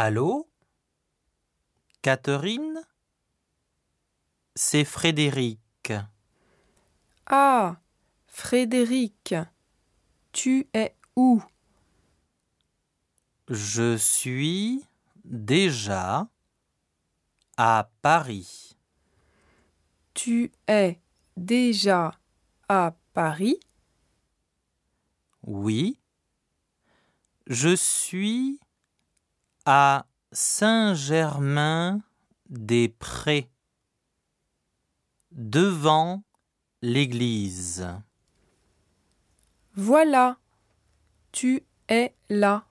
Allô Catherine C'est Frédéric. Ah, Frédéric, tu es où? Je suis déjà à Paris. Tu es déjà à Paris? Oui. Je suis à Saint-Germain-des-Prés, devant l'église. Voilà, tu es là.